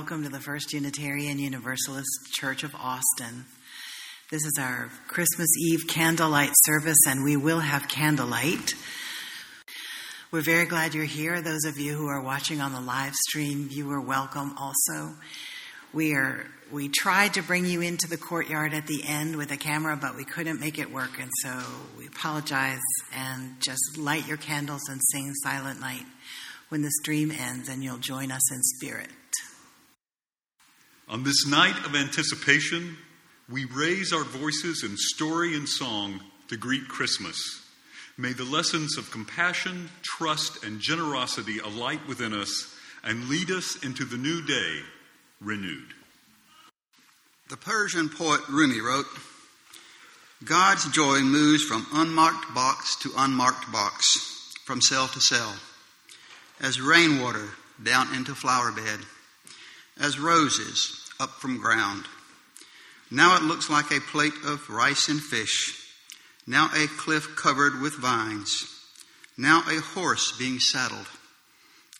welcome to the First Unitarian Universalist Church of Austin. This is our Christmas Eve candlelight service, and we will have candlelight. We're very glad you're here. Those of you who are watching on the live stream, you are welcome also. We are we tried to bring you into the courtyard at the end with a camera, but we couldn't make it work, and so we apologize and just light your candles and sing Silent Night when the stream ends, and you'll join us in spirit. On this night of anticipation, we raise our voices in story and song to greet Christmas. May the lessons of compassion, trust, and generosity alight within us and lead us into the new day renewed. The Persian poet Rumi wrote God's joy moves from unmarked box to unmarked box, from cell to cell as rainwater down into flower bed, as roses up from ground. Now it looks like a plate of rice and fish, now a cliff covered with vines, now a horse being saddled.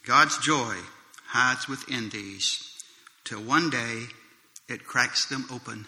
God's joy hides within these, till one day it cracks them open.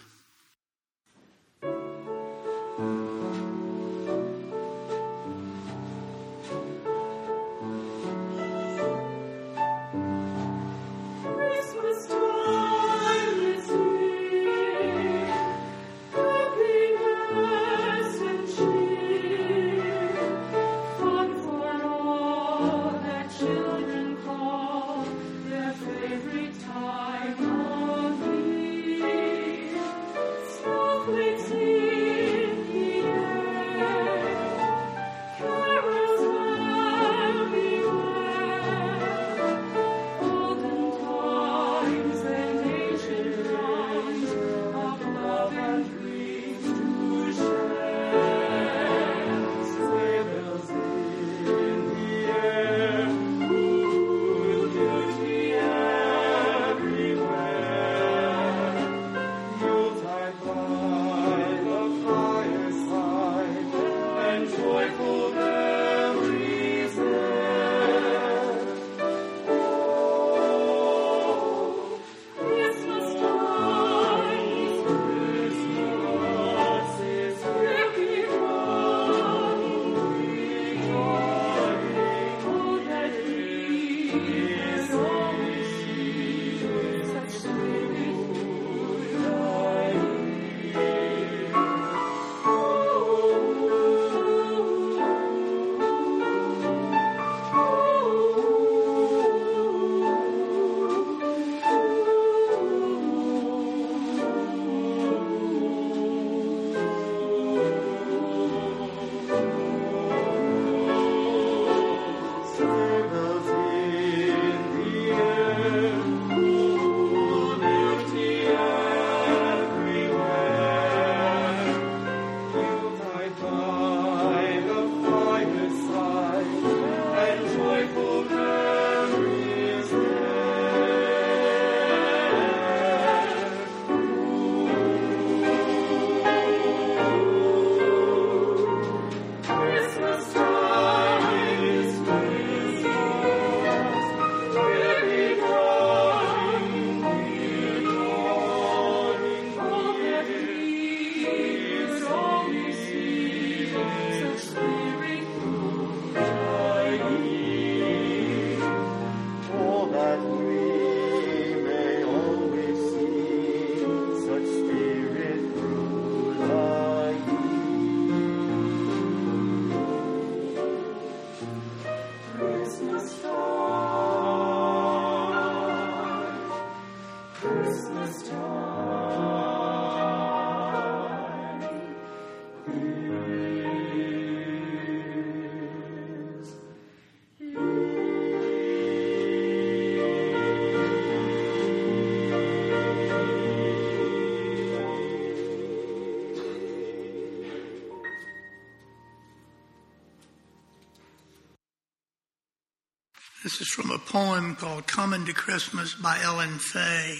This is from a poem called Coming to Christmas by Ellen Fay.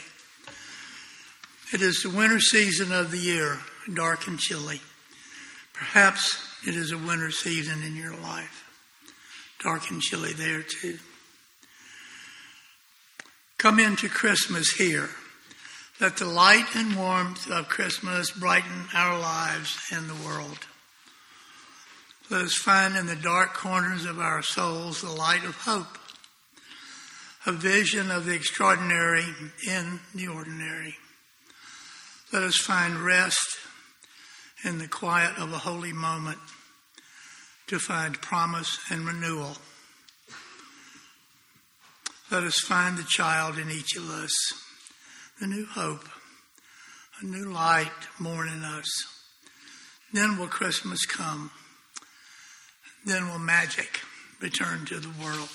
It is the winter season of the year, dark and chilly. Perhaps it is a winter season in your life. Dark and chilly there too. Come into Christmas here. Let the light and warmth of Christmas brighten our lives and the world. Let us find in the dark corners of our souls the light of hope, a vision of the extraordinary in the ordinary. Let us find rest in the quiet of a holy moment to find promise and renewal. Let us find the child in each of us, the new hope, a new light born in us. Then will Christmas come. Then will magic return to the world.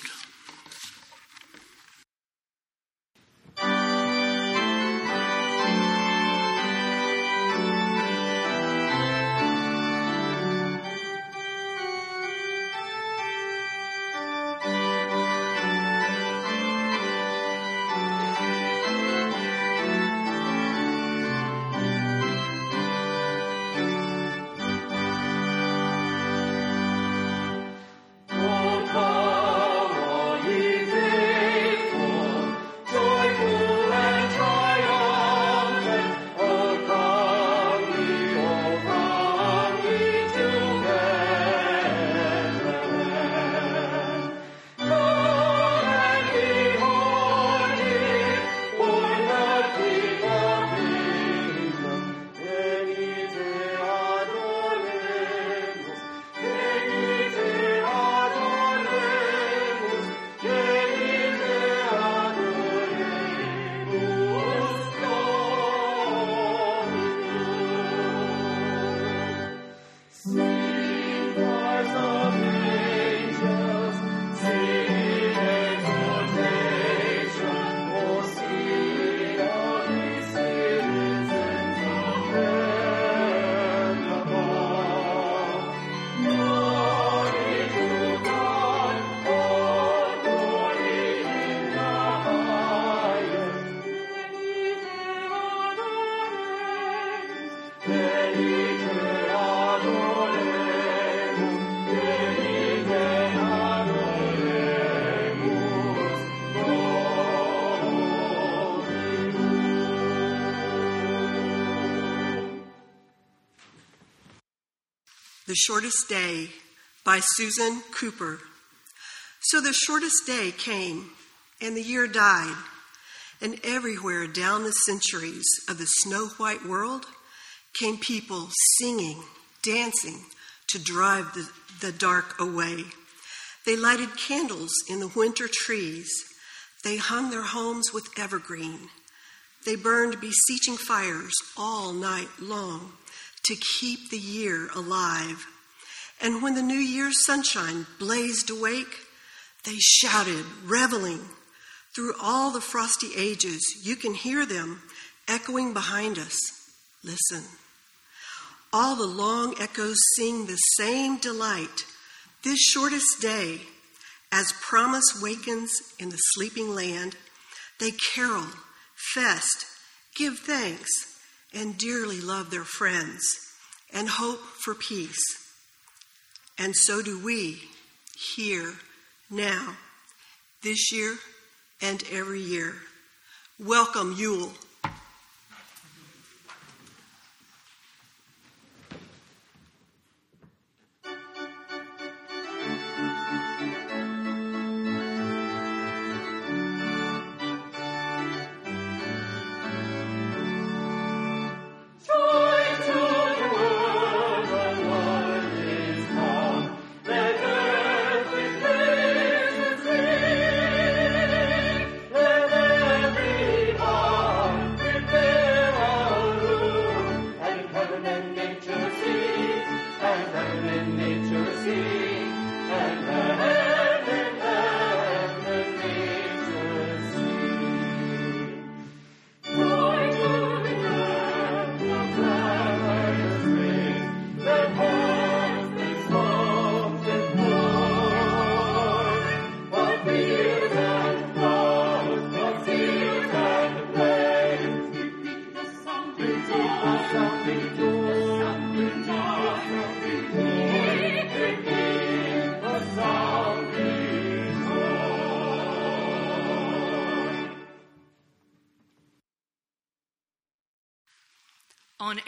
The Shortest Day by Susan Cooper. So the shortest day came, and the year died, and everywhere down the centuries of the snow white world came people singing, dancing to drive the, the dark away. They lighted candles in the winter trees. They hung their homes with evergreen. They burned beseeching fires all night long to keep the year alive. And when the new year's sunshine blazed awake, they shouted, reveling. Through all the frosty ages, you can hear them echoing behind us. Listen. All the long echoes sing the same delight. This shortest day, as promise wakens in the sleeping land, they carol, fest, give thanks, and dearly love their friends and hope for peace. And so do we here, now, this year, and every year. Welcome, Yule.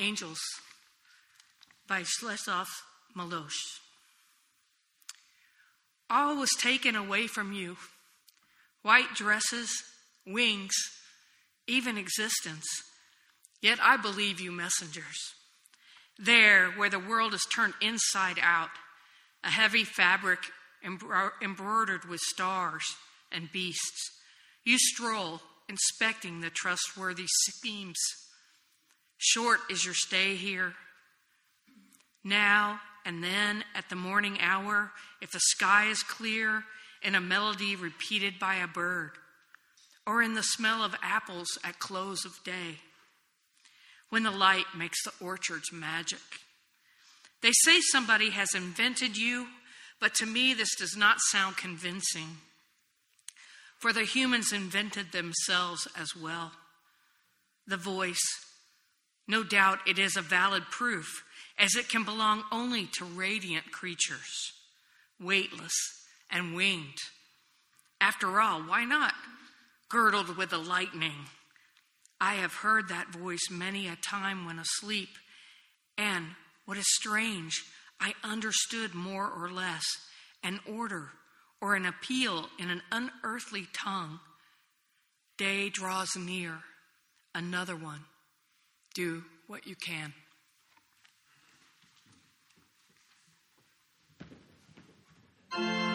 Angels by Czesław Miłosz. All was taken away from you white dresses, wings, even existence. Yet I believe you, messengers. There, where the world is turned inside out, a heavy fabric embroidered with stars and beasts, you stroll, inspecting the trustworthy schemes. Short is your stay here. Now and then, at the morning hour, if the sky is clear, in a melody repeated by a bird, or in the smell of apples at close of day, when the light makes the orchards magic. They say somebody has invented you, but to me this does not sound convincing. For the humans invented themselves as well. The voice, no doubt it is a valid proof, as it can belong only to radiant creatures, weightless and winged. After all, why not? Girdled with the lightning. I have heard that voice many a time when asleep, and what is strange, I understood more or less an order or an appeal in an unearthly tongue. Day draws near, another one. Do what you can. Luke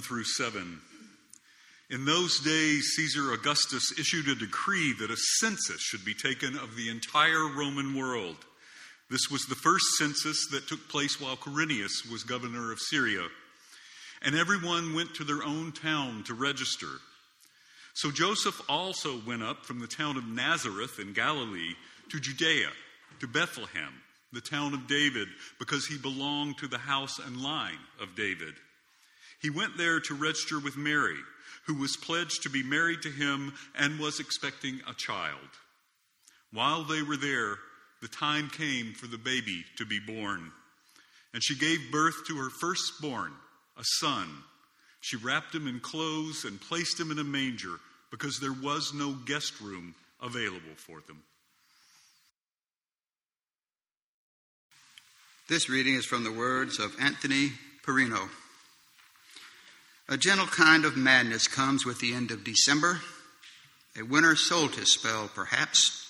1 through 7. In those days, Caesar Augustus issued a decree that a census should be taken of the entire Roman world. This was the first census that took place while Quirinius was governor of Syria. And everyone went to their own town to register. So Joseph also went up from the town of Nazareth in Galilee to Judea, to Bethlehem the town of David, because he belonged to the house and line of David. He went there to register with Mary, who was pledged to be married to him and was expecting a child. While they were there, the time came for the baby to be born. And she gave birth to her firstborn, a son. She wrapped him in clothes and placed him in a manger because there was no guest room available for them. This reading is from the words of Anthony Perino. A gentle kind of madness comes with the end of December, a winter solstice spell, perhaps,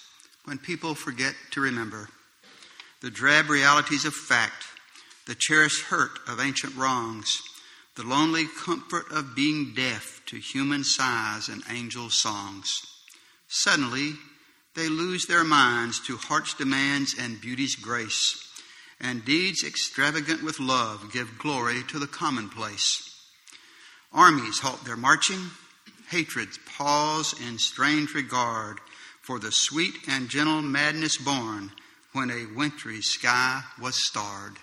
when people forget to remember the drab realities of fact, the cherished hurt of ancient wrongs, the lonely comfort of being deaf to human sighs and angel songs. Suddenly, they lose their minds to heart's demands and beauty's grace and deeds extravagant with love give glory to the commonplace. Armies halt their marching, hatreds pause in strange regard for the sweet and gentle madness born when a wintry sky was starred.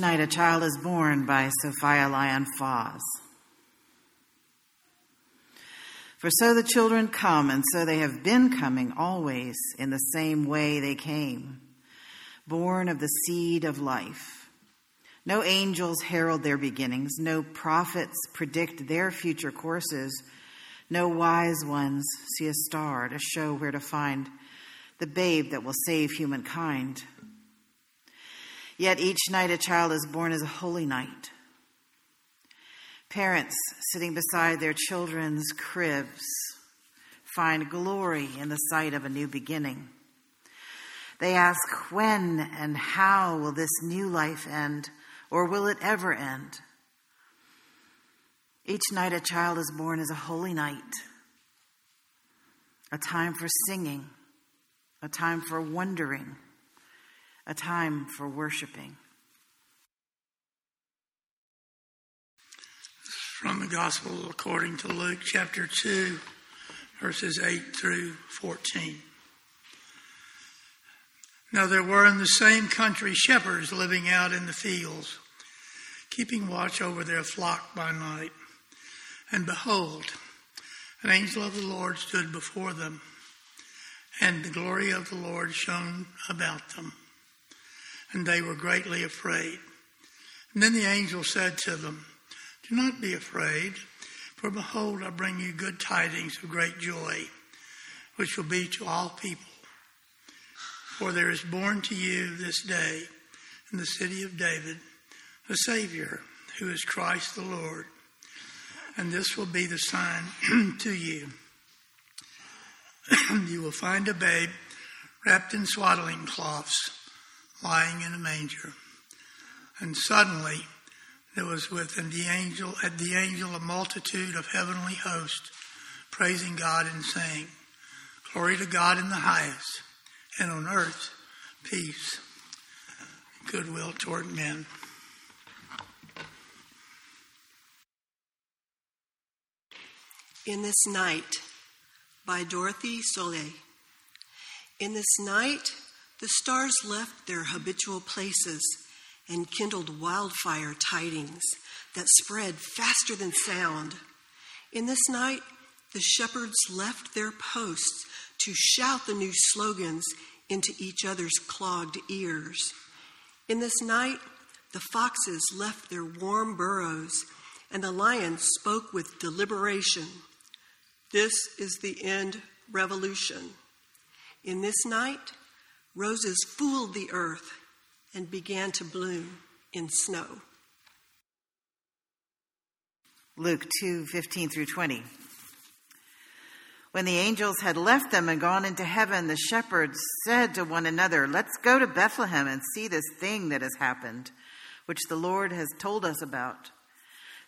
Night a child is born by Sophia Lyon Fahs. For so the children come, and so they have been coming always in the same way they came, born of the seed of life. No angels herald their beginnings, no prophets predict their future courses, no wise ones see a star to show where to find the babe that will save humankind. Yet each night a child is born as a holy night. Parents sitting beside their children's cribs find glory in the sight of a new beginning. They ask, when and how will this new life end, or will it ever end? Each night a child is born as a holy night, a time for singing, a time for wondering a time for worshiping. From the Gospel according to Luke chapter 2, verses 8 through 14. Now there were in the same country shepherds living out in the fields, keeping watch over their flock by night. And behold, an angel of the Lord stood before them, and the glory of the Lord shone about them and they were greatly afraid. And then the angel said to them, Do not be afraid, for behold, I bring you good tidings of great joy, which will be to all people. For there is born to you this day in the city of David a Savior, who is Christ the Lord. And this will be the sign to you. you will find a babe wrapped in swaddling cloths lying in a manger. And suddenly there was within the angel at the angel a multitude of heavenly hosts praising God and saying, Glory to God in the highest, and on earth peace, goodwill toward men. In this night by Dorothy Sölle. In this night the stars left their habitual places and kindled wildfire tidings that spread faster than sound. In this night, the shepherds left their posts to shout the new slogans into each other's clogged ears. In this night, the foxes left their warm burrows, and the lions spoke with deliberation. This is the end revolution. In this night, roses fooled the earth and began to bloom in snow. Luke 2 15 through 20. When the angels had left them and gone into heaven, the shepherds said to one another, Let's go to Bethlehem and see this thing that has happened, which the Lord has told us about.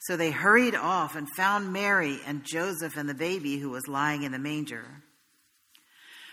So they hurried off and found Mary and Joseph and the baby who was lying in the manger.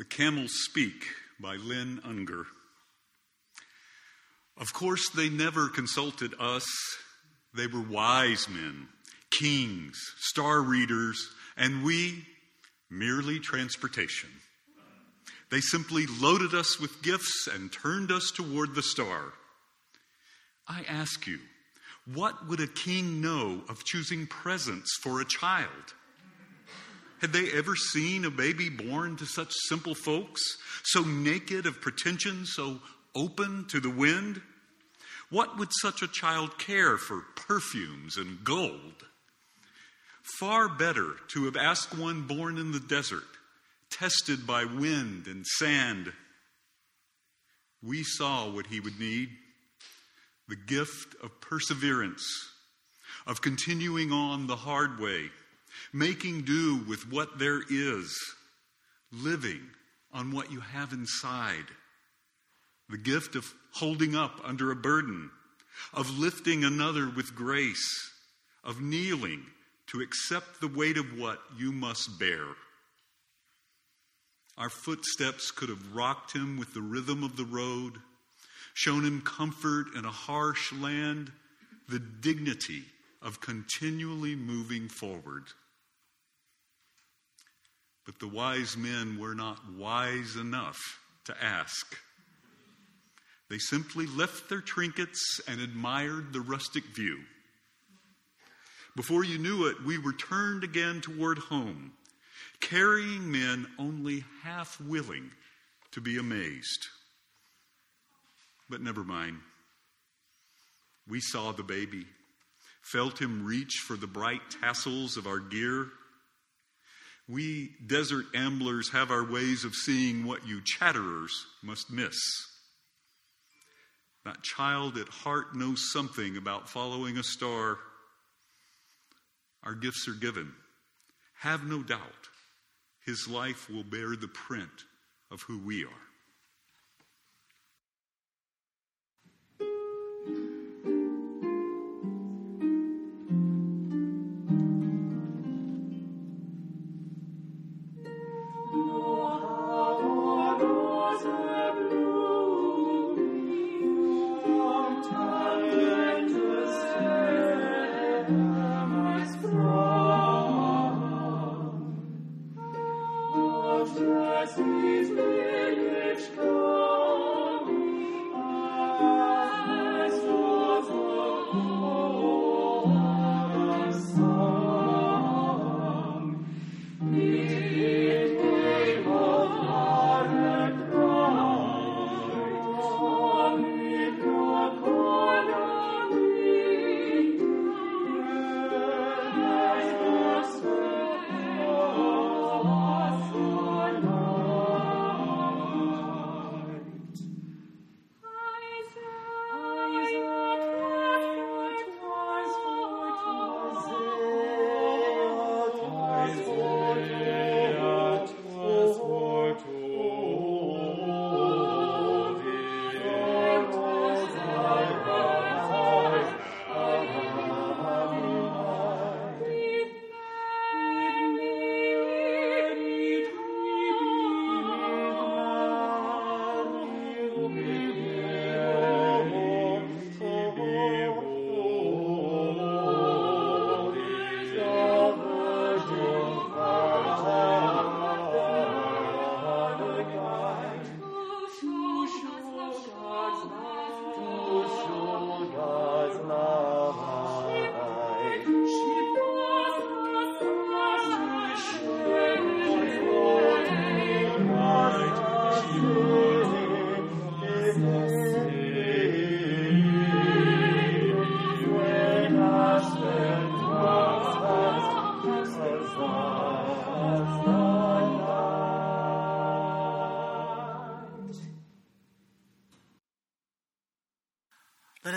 The Camels Speak by Lynn Ungar. Of course, they never consulted us. They were wise men kings, star readers, and we merely transportation. They simply loaded us with gifts and turned us toward the star. I ask you, what would a king know of choosing presents for a child? Had they ever seen a baby born to such simple folks, so naked of pretension, so open to the wind? What would such a child care for perfumes and gold? Far better to have asked one born in the desert, tested by wind and sand. We saw what he would need the gift of perseverance, of continuing on the hard way, making do with what there is, living on what you have inside, the gift of holding up under a burden, of lifting another with grace, of kneeling to accept the weight of what you must bear. Our footsteps could have rocked him with the rhythm of the road, shown him comfort in a harsh land, the dignity of continually moving forward. But the wise men were not wise enough to ask. They simply left their trinkets and admired the rustic view. Before you knew it, we were turned again toward home, carrying men only half willing to be amazed. But never mind. We saw the baby, felt him reach for the bright tassels of our gear. We desert amblers have our ways of seeing what you chatterers must miss. That child at heart knows something about following a star our gifts are given. Have no doubt, his life will bear the print of who we are.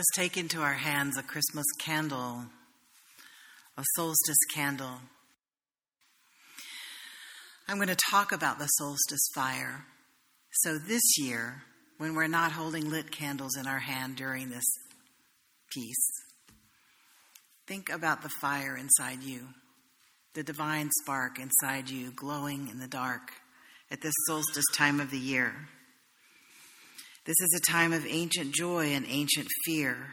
Us take into our hands a Christmas candle, a solstice candle. I'm going to talk about the solstice fire. So this year, when we're not holding lit candles in our hand during this piece, think about the fire inside you, the divine spark inside you glowing in the dark at this solstice time of the year. This is a time of ancient joy and ancient fear.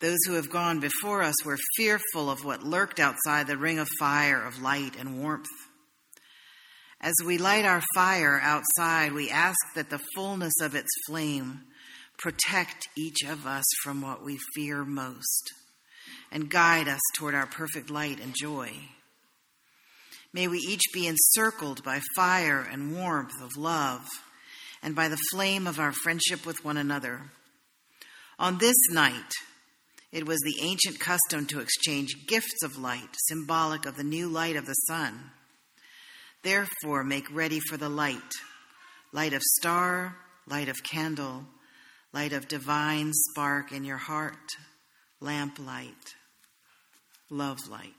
Those who have gone before us were fearful of what lurked outside the ring of fire of light and warmth. As we light our fire outside, we ask that the fullness of its flame protect each of us from what we fear most and guide us toward our perfect light and joy. May we each be encircled by fire and warmth of love and by the flame of our friendship with one another. On this night, it was the ancient custom to exchange gifts of light, symbolic of the new light of the sun. Therefore, make ready for the light light of star, light of candle, light of divine spark in your heart, lamp light, love light.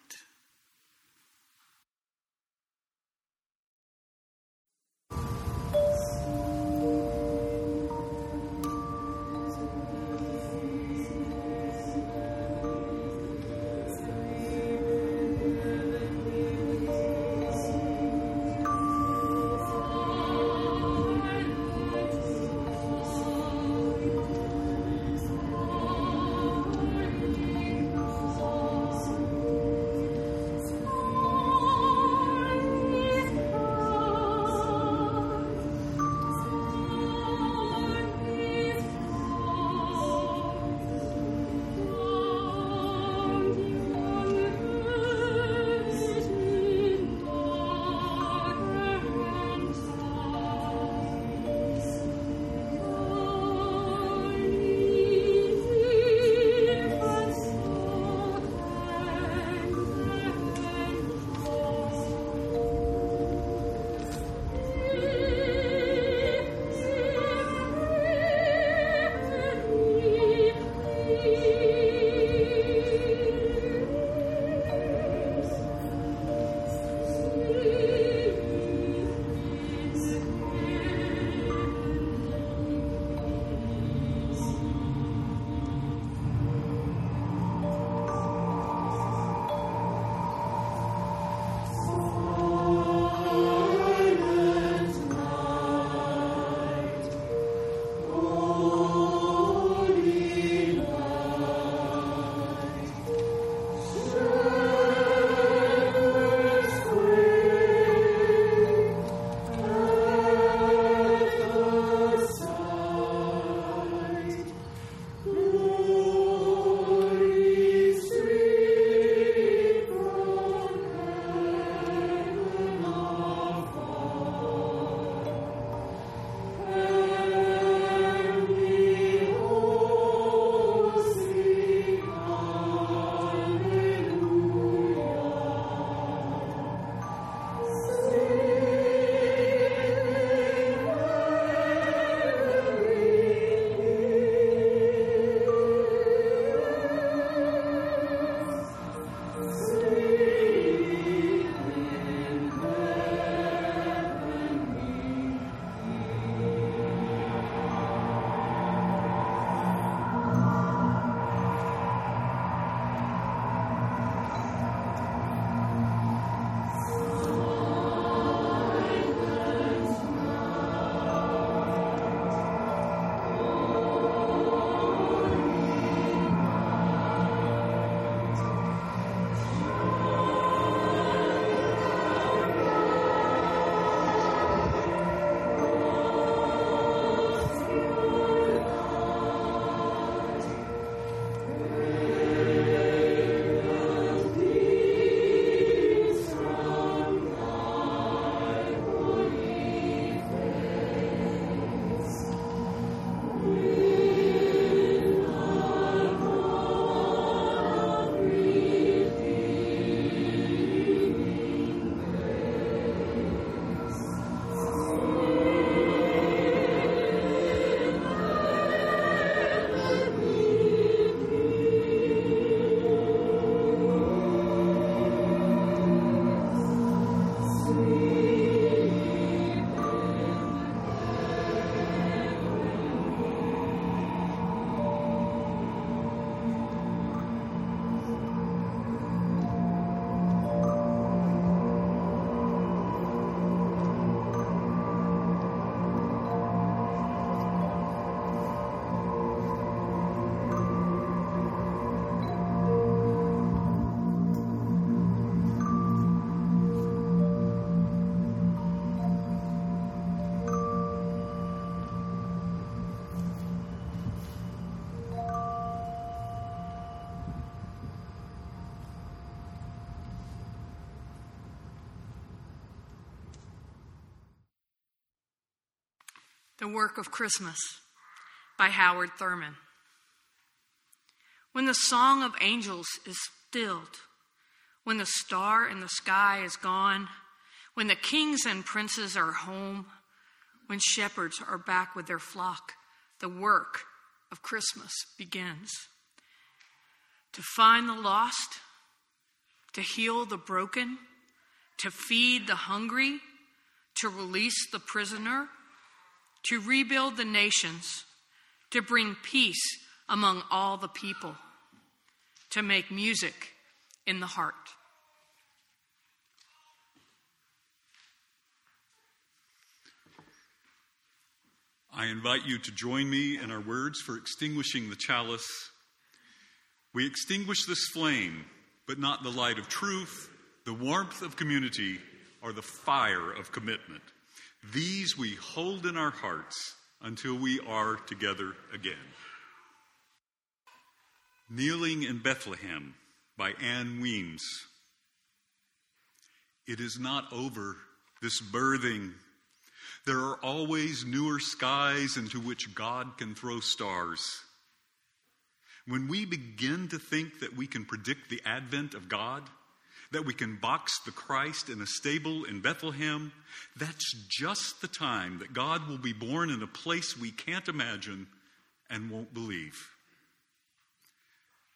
The Work of Christmas by Howard Thurman. When the song of angels is stilled, when the star in the sky is gone, when the kings and princes are home, when shepherds are back with their flock, the work of Christmas begins. To find the lost, to heal the broken, to feed the hungry, to release the prisoner to rebuild the nations, to bring peace among all the people, to make music in the heart. I invite you to join me in our words for extinguishing the chalice. We extinguish this flame, but not the light of truth, the warmth of community, or the fire of commitment. These we hold in our hearts until we are together again. Kneeling in Bethlehem by Ann Weems. It is not over, this birthing. There are always newer skies into which God can throw stars. When we begin to think that we can predict the advent of God, that we can box the Christ in a stable in Bethlehem, that's just the time that God will be born in a place we can't imagine and won't believe.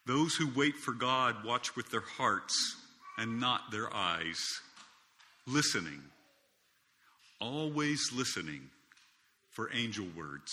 Those who wait for God watch with their hearts and not their eyes, listening, always listening for angel words.